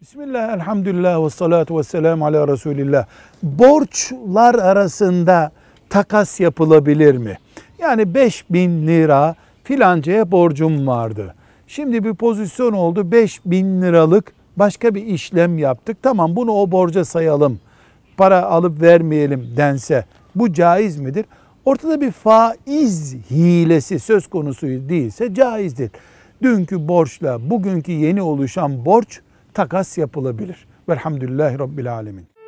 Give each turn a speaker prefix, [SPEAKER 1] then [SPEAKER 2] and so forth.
[SPEAKER 1] Bismillah, elhamdülillah ve salatu ve selamu ala Resulillah. Borçlar arasında takas yapılabilir mi? Yani 5000 lira filancaya borcum vardı. Şimdi bir pozisyon oldu 5000 liralık başka bir işlem yaptık. Tamam bunu o borca sayalım. Para alıp vermeyelim dense bu caiz midir? Ortada bir faiz hilesi söz konusu değilse caizdir. Dünkü borçla bugünkü yeni oluşan borç takas yapılabilir. Velhamdülillahi Rabbil Alemin.